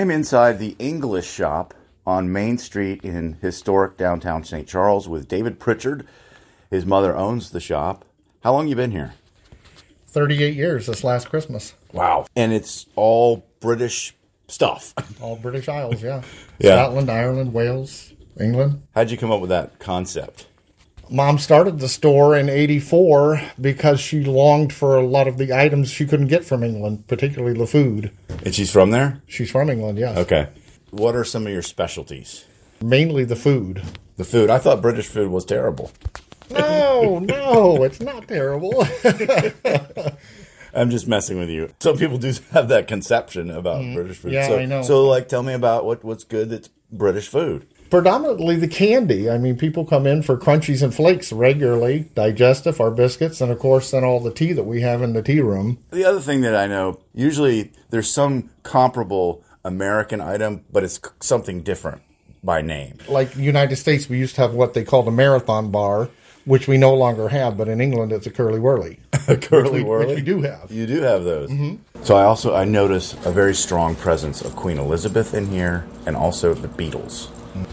am inside the English shop on Main Street in historic downtown St. Charles with David Pritchard. His mother owns the shop. How long you been here? 38 years this last Christmas. Wow. And it's all British stuff. All British Isles, yeah. Yeah. Scotland, Ireland, Wales, England. How'd you come up with that concept? Mom started the store in 84 because she longed for a lot of the items she couldn't get from England, particularly the food. And she's from there? She's from England, yes. Okay. What are some of your specialties? Mainly the food. The food. I thought British food was terrible. No, no, it's not terrible. I'm just messing with you. Some people do have that conception about mm-hmm. British food. Yeah, so, I know. So, like, tell me about what, what's good that's British food. Predominantly the candy. I mean, people come in for crunchies and flakes regularly, digestive, our biscuits, and of course, then all the tea that we have in the tea room. The other thing that I know, usually there's some comparable American item, but it's something different by name. like United States, we used to have what they called a marathon bar, which we no longer have. But in England, it's a curly whirly. A curly whirly. which we do have. You do have those. So I also I notice a very strong presence of Queen Elizabeth in here, and also the Beatles.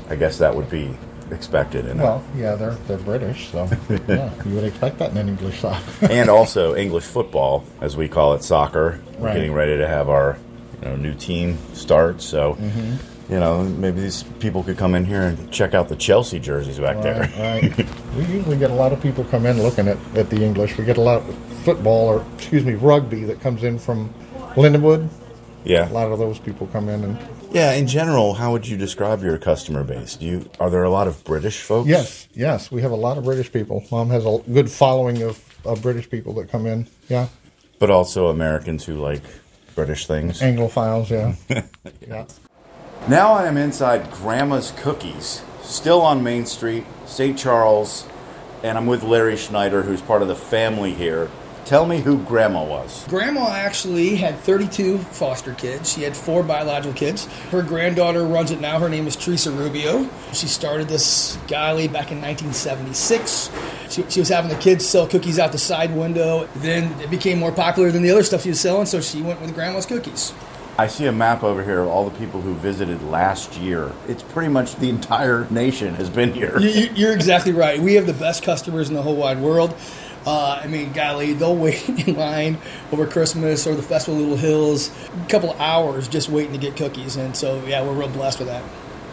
I guess that would be expected, in Well, yeah, they're they're British, so yeah, you would expect that in an English shop. and also English football, as we call it, soccer. We're Right. getting ready to have our you know, new team start, so. Mm-hmm. You know, maybe these people could come in here and check out the Chelsea jerseys back there. right. We usually get a lot of people come in looking at, at the English. We get a lot of football or excuse me, rugby that comes in from Lindenwood. Yeah. A lot of those people come in and Yeah, in general, how would you describe your customer base? Do you are there a lot of British folks? yes, yes, we have a lot of British people. Mom has a good following of, of British people that come in. Yeah, but also Americans who like British things. Anglophiles. Yeah, yeah. Now I am inside Grandma's Cookies, still on Main Street, St. Charles, and I'm with Larry Schneider, who's part of the family here. Tell me who Grandma was. Grandma actually had 32 foster kids. She had four biological kids. Her granddaughter runs it now. Her name is Teresa Rubio. She started this galley back in 1976. She, she was having the kids sell cookies out the side window. Then it became more popular than the other stuff she was selling, so she went with Grandma's Cookies. I see a map over here of all the people who visited last year. It's pretty much the entire nation has been here. You- You're exactly right. We have the best customers in the whole wide world. Uh, I mean, golly, they'll wait in line over Christmas or the Festival of Little Hills, a couple of hours just waiting to get cookies. And so, yeah, we're real blessed with that.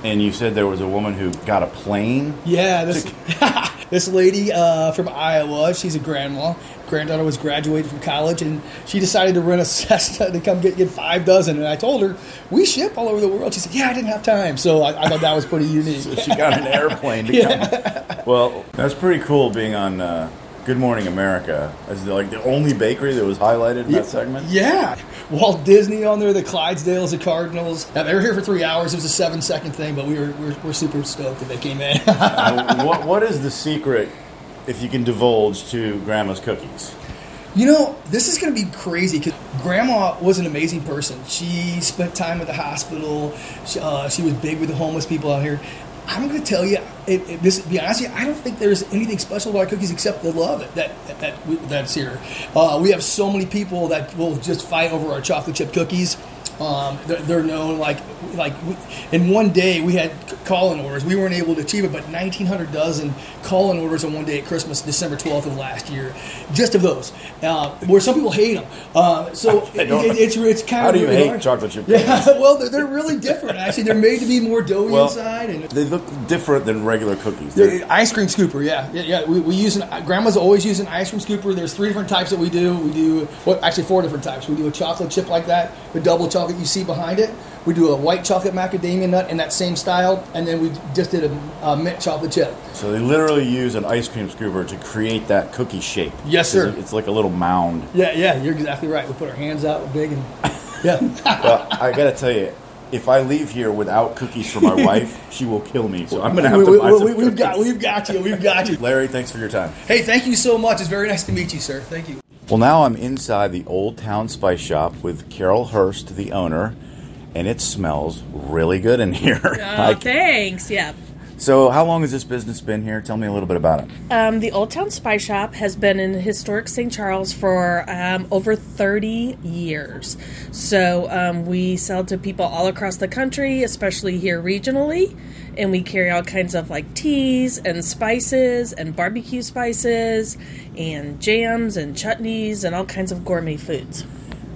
And you said there was a woman who got a plane. Yeah, this this lady uh, from Iowa, she's a grandma. Granddaughter was graduating from college, and she decided to rent a Cessna to come get, get five dozen. And I told her we ship all over the world. She said, "Yeah, I didn't have time." So I, I thought that was pretty unique. So she got an airplane to come. Well, that's pretty cool being on uh, Good Morning America as like the only bakery that was highlighted in that segment. Yeah, Walt Disney on there, the Clydesdales, the Cardinals. Now, they were here for three hours. It was a seven-second thing, but we were, we were we're super stoked that they came in. Uh, what, what is the secret, if you can divulge, to Grandma's cookies? You know, this is going to be crazy because Grandma was an amazing person. She spent time at the hospital. She, uh, she was big with the homeless people out here. I'm going to tell you, it, it, this. Be honest, you, I don't think there's anything special about our cookies except the love that that, that that's here. Uh, we have so many people that will just fight over our chocolate chip cookies. Um, they're, they're known like like in one day we had call-in orders. We weren't able to achieve it, but 1,900 dozen call-in orders on one day at Christmas, December 12th of last year, just of those. Uh, where some people hate them. Uh, so it, it's it's kind How of do you hate hard. chocolate chip Yeah, well, they're, they're really different. Actually, they're made to be more doughy Well, inside and. they look different than regular cookies. They're- Ice cream scooper, yeah, yeah, yeah. We, we use an grandma's always using ice cream scooper. There's three different types that we do. We do well, actually four different types. We do a chocolate chip like that, a double chocolate you see behind it. We do a white chocolate macadamia nut in that same style, and then we just did a, a mint chocolate chip. So they literally use an ice cream scooper to create that cookie shape. Yes, sir. It's like a little mound. Yeah, yeah, you're exactly right. We put our hands out big and yeah. Well, I got to tell you, if I leave here without cookies for my wife, she will kill me. So I'm to have we, to we, buy some we, we've got cookies. we've got you. We've got you. Larry, thanks for your time. Hey, thank you so much. It's very nice to meet you, sir. Thank you. Well, now I'm inside the Old Town Spice Shop with Carol Hurst, the owner, and it smells really good in here. Oh, Like- thanks. Yeah. So, how long has this business been here? Tell me a little bit about it. Um, the Old Town Spice Shop has been in historic St. Charles for um, over 30 years. So um, we sell to people all across the country, especially here regionally. And we carry all kinds of like teas and spices and barbecue spices and jams and chutneys and all kinds of gourmet foods.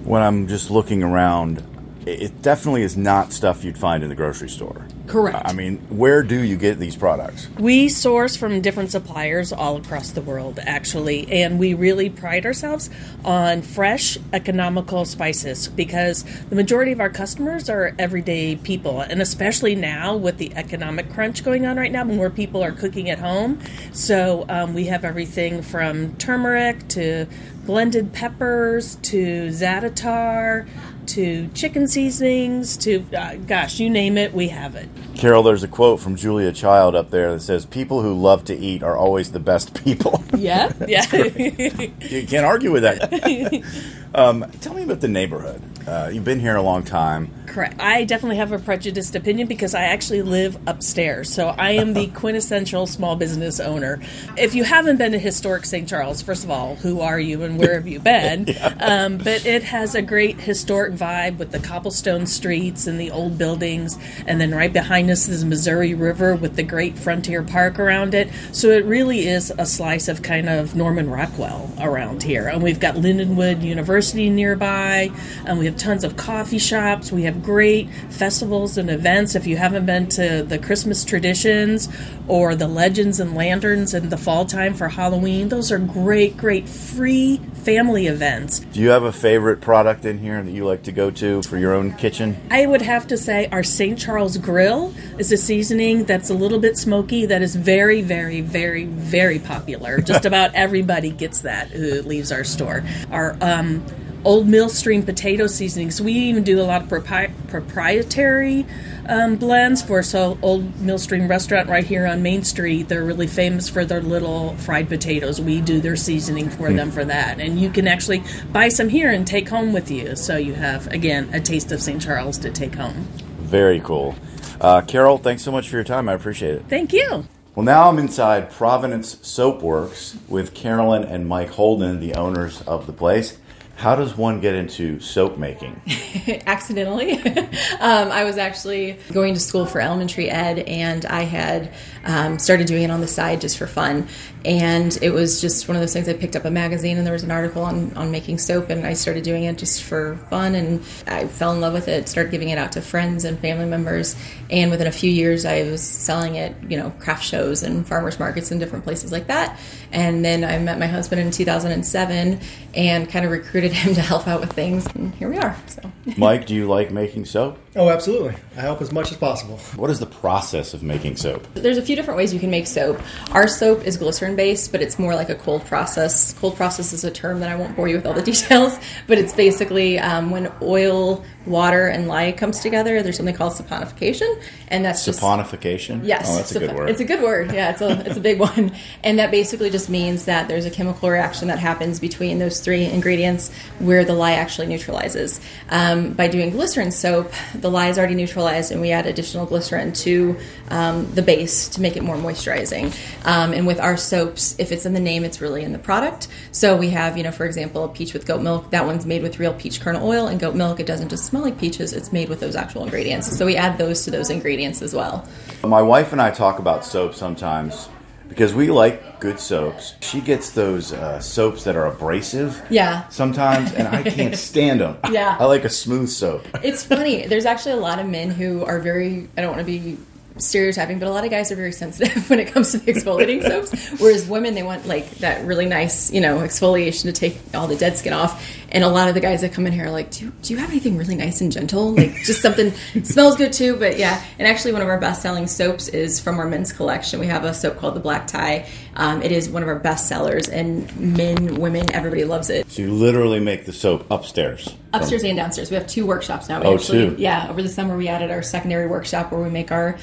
When I'm just looking around, it it definitely is not stuff you'd find in the grocery store. Correct. I mean, where do you get these products? We source from different suppliers all across the world, actually, and we really pride ourselves on fresh, economical spices because the majority of our customers are everyday people, and especially now with the economic crunch going on right now, more people are cooking at home. So um, we have everything from turmeric to blended peppers to za'atar to chicken seasonings to uh, gosh, you name it, we have it. Carol, there's a quote from Julia Child up there that says, People who love to eat are always the best people. Yeah, yeah. you can't argue with that. um, tell me about the neighborhood. Uh, you've been here a long time. Correct. I definitely have a prejudiced opinion because I actually live upstairs. So I am the quintessential small business owner. If you haven't been to historic St. Charles, first of all, who are you and where have you been? um, but it has a great historic vibe with the cobblestone streets and the old buildings. And then right behind us is Missouri River with the great Frontier Park around it. So it really is a slice of kind of Norman Rockwell around here. And we've got Lindenwood University nearby, and we have tons of coffee shops. We have great festivals and events. If you haven't been to the Christmas traditions or the legends and lanterns in the fall time for Halloween, those are great, great free family events. Do you have a favorite product in here that you like to go to for your own kitchen? I would have to say our St. Charles Grill is a seasoning that's a little bit smoky that is very, very, very, very popular. Just about everybody gets that who leaves our store. Our um, Old Mill Stream potato seasonings. We even do a lot of propri- proprietary um, blends for so Old Mill Stream restaurant right here on Main Street. They're really famous for their little fried potatoes. We do their seasoning for them for that, and you can actually buy some here and take home with you. So you have again a taste of St. Charles to take home. Very cool. Uh, Carol, thanks so much for your time. I appreciate it. Thank you. Well, now I'm inside Providence Soapworks with Carolyn and Mike Holden, the owners of the place. How does one get into soap making? accidentally. um, I was actually going to school for elementary ed, and I had um, started doing it on the side just for fun. And it was just one of those things. I picked up a magazine, and there was an article on, on making soap, and I started doing it just for fun. And I fell in love with it. Started giving it out to friends and family members. And within a few years, I was selling it, you know, craft shows and farmers markets and different places like that. And then I met my husband in 2007 and kind of recruited him to help out with things. And here we are. So. Mike, do you like making soap? Oh, absolutely. I help as much as possible. What is the process of making soap? There's a few different ways you can make soap. Our soap is glycerin based, but it's more like a cold process. Cold process is a term that I won't bore you with all the details, but it's basically um, when oil, water, and lye comes together. There's something called saponification, and that's just Saponification? Yes, Oh, that's a good word. It's a good word. Yeah, it's a it's a big one, and that basically just means that there's a chemical reaction that happens between those three ingredients where the lye actually neutralizes. Um, by doing glycerin soap, the lye is already neutralized, and we add additional glycerin to um, the base to make it more moisturizing. Um, and with our soaps, if it's in the name, it's really in the product. So we have, you know, for example, peach with goat milk. That one's made with real peach kernel oil and goat milk. It doesn't just smell like peaches, it's made with those actual ingredients. So we add those to those ingredients as well. My wife and I talk about soap sometimes because we like good soaps. She gets those uh, soaps that are abrasive. Yeah. Sometimes, and I can't stand them. Yeah. I like a smooth soap. It's funny. There's actually a lot of men who are very, I don't want to be stereotyping, but a lot of guys are very sensitive when it comes to the exfoliating soaps. Whereas women, they want like that really nice, you know, exfoliation to take all the dead skin off. And a lot of the guys that come in here are like, do, do you have anything really nice and gentle? Like just something smells good too. But yeah, and actually one of our best selling soaps is from our men's collection. We have a soap called the Black Tie. Um, it is one of our best sellers, and men, women, everybody loves it. So you literally make the soap upstairs. Upstairs and downstairs. We have two workshops now. We Oh, actually, two. Yeah, over the summer we added our secondary workshop where we make our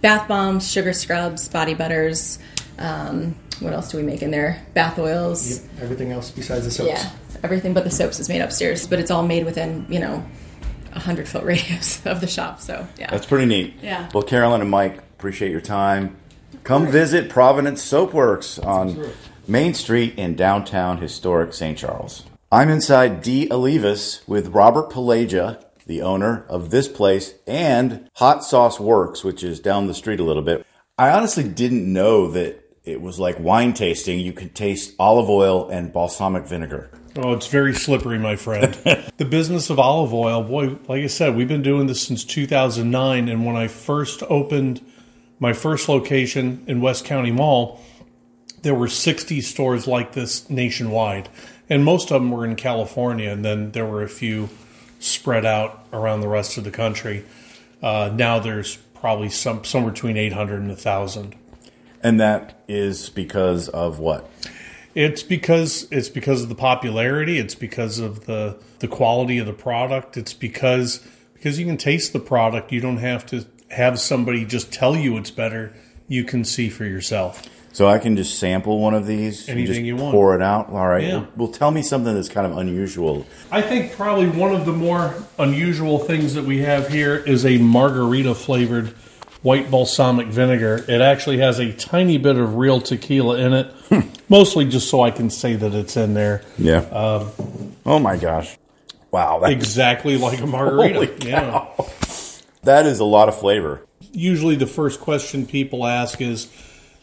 bath bombs, sugar scrubs, body butters. Um, what else do we make in there? Bath oils. Everything else besides the soaps. Yeah, everything but the soaps is made upstairs, but it's all made within you know a hundred foot radius of the shop. So yeah, That's pretty neat. Yeah. Well, Carolyn and Mike, appreciate your time. Come visit Providence Soapworks on Main Street in downtown historic St. Charles. I'm inside D. Olivas with Robert Pelagia, the owner of this place, and Hot Sauce Works, which is down the street a little bit. I honestly didn't know that it was like wine tasting. You could taste olive oil and balsamic vinegar. Oh, it's very slippery, my friend. the business of olive oil, boy, like I said, we've been doing this since 2009. And when I first opened my first location in West County Mall, there were 60 stores like this nationwide. And most of them were in California. And then there were a few spread out around the rest of the country. Uh, now there's probably some somewhere between 800 and 1,000. And that is because of what? It's because it's because of the popularity. It's because of the the quality of the product. It's because because you can taste the product. You don't have to have somebody just tell you it's better. You can see for yourself. So I can just sample one of these and Anything just you want. pour it out. All right. Yeah. Well, well, tell me something that's kind of unusual. I think probably one of the more unusual things that we have here is a margarita flavored white balsamic vinegar. It actually has a tiny bit of real tequila in it, mostly just so I can say that it's in there. Yeah. Um, oh my gosh! Wow. That's, exactly like a margarita. Holy Yeah. that is a lot of flavor. usually the first question people ask is,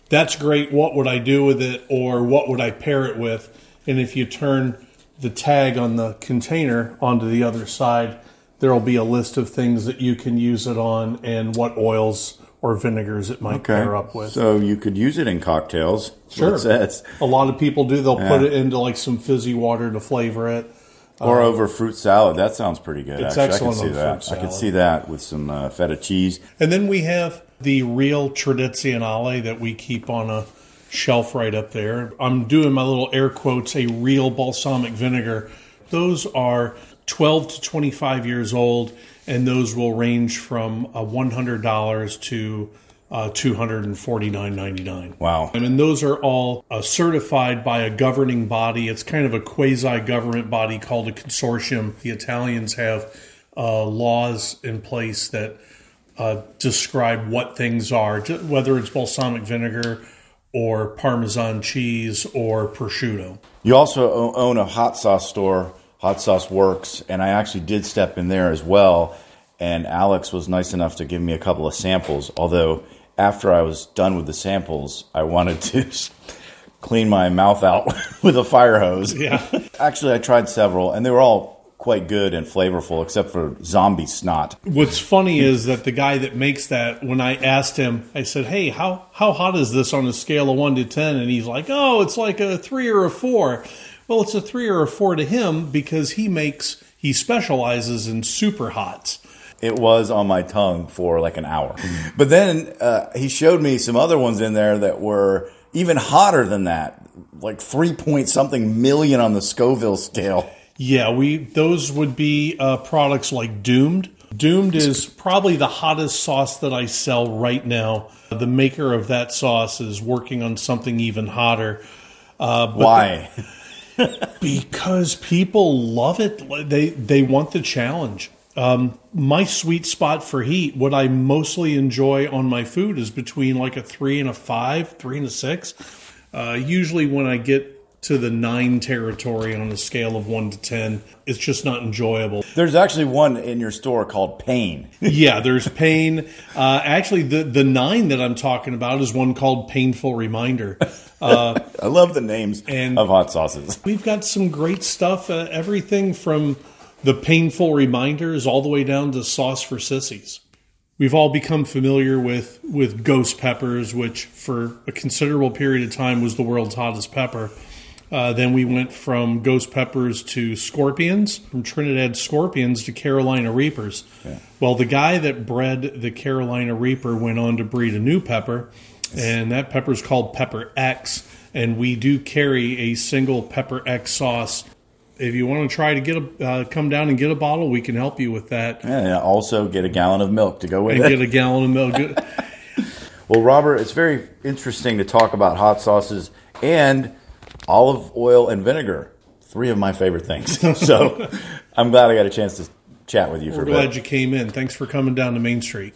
"That's great. What would I do with it?" or "What would I pair it with?" And if you turn the tag on the container onto the other side, there will be a list of things that you can use it on and what oils or vinegars it might pair up with. So you could use it in cocktails. Sure. It says. A lot of people do. They'll put it into like some fizzy water to flavor it. Or Um, over fruit salad. That sounds pretty good. It's actually. excellent I can on see that. fruit I salad. see that with some uh, feta cheese. And then we have the real tradizionale that we keep on a shelf right up there. I'm doing my little air quotes, a real balsamic vinegar. Those are 12 to 25 years old, and those will range from uh, $100 to uh, $249.99. Wow. Mean, those are all uh, certified by a governing body. It's kind of a quasi government body called a consortium. The Italians have uh, laws in place that uh, describe what things are, whether it's balsamic vinegar or Parmesan cheese or prosciutto. You also own a hot sauce store, Hot Sauce Works, and I actually did step in there as well. And Alex was nice enough to give me a couple of samples. Although after I was done with the samples, I wanted to clean my mouth out with a fire hose. Yeah. actually, I tried several, and they were all quite good and flavorful, except for zombie snot. What's funny is that the guy that makes that, when I asked him, I said, "Hey, how how hot is this on a scale of one to 10? And he's like, "Oh, it's like a three or a four. Well, it's a three or a four to him because he makes he specializes in super hots. It was on my tongue for like an hour. But then uh, he showed me some other ones in there that were even hotter than that, like three point something million on the Scoville scale. Yeah, we those would be uh, products like Doomed. Doomed is probably the hottest sauce that I sell right now. The maker of that sauce is working on something even hotter. Uh, Why? because people love it. They they want the challenge. Um, my sweet spot for heat, what I mostly enjoy on my food, is between like a three and a five, three and a six. Uh, usually, when I get to the nine territory on a scale of one to 10. It's just not enjoyable. There's actually one in your store called Pain. yeah, there's pain. Uh, actually, the, the nine that I'm talking about is one called Painful Reminder. Uh, I love the names and of hot sauces. We've got some great stuff. Uh, everything from the painful reminders all the way down to sauce for sissies. We've all become familiar with, with ghost peppers, which for a considerable period of time was the world's hottest pepper. Uh, then we went from ghost peppers to scorpions, from Trinidad scorpions to Carolina reapers. Yeah. Well, the guy that bred the Carolina reaper went on to breed a new pepper, and that pepper is called Pepper X. And we do carry a single Pepper X sauce. If you want to try to get a uh, come down and get a bottle, we can help you with that. And also get a gallon of milk to go with and it. get a gallon of milk. well, Robert, it's very interesting to talk about hot sauces and olive oil and vinegar. Three of my favorite things. so I'm glad I got a chance to chat with you We're for a glad you came in. Thanks for coming down to Main Street.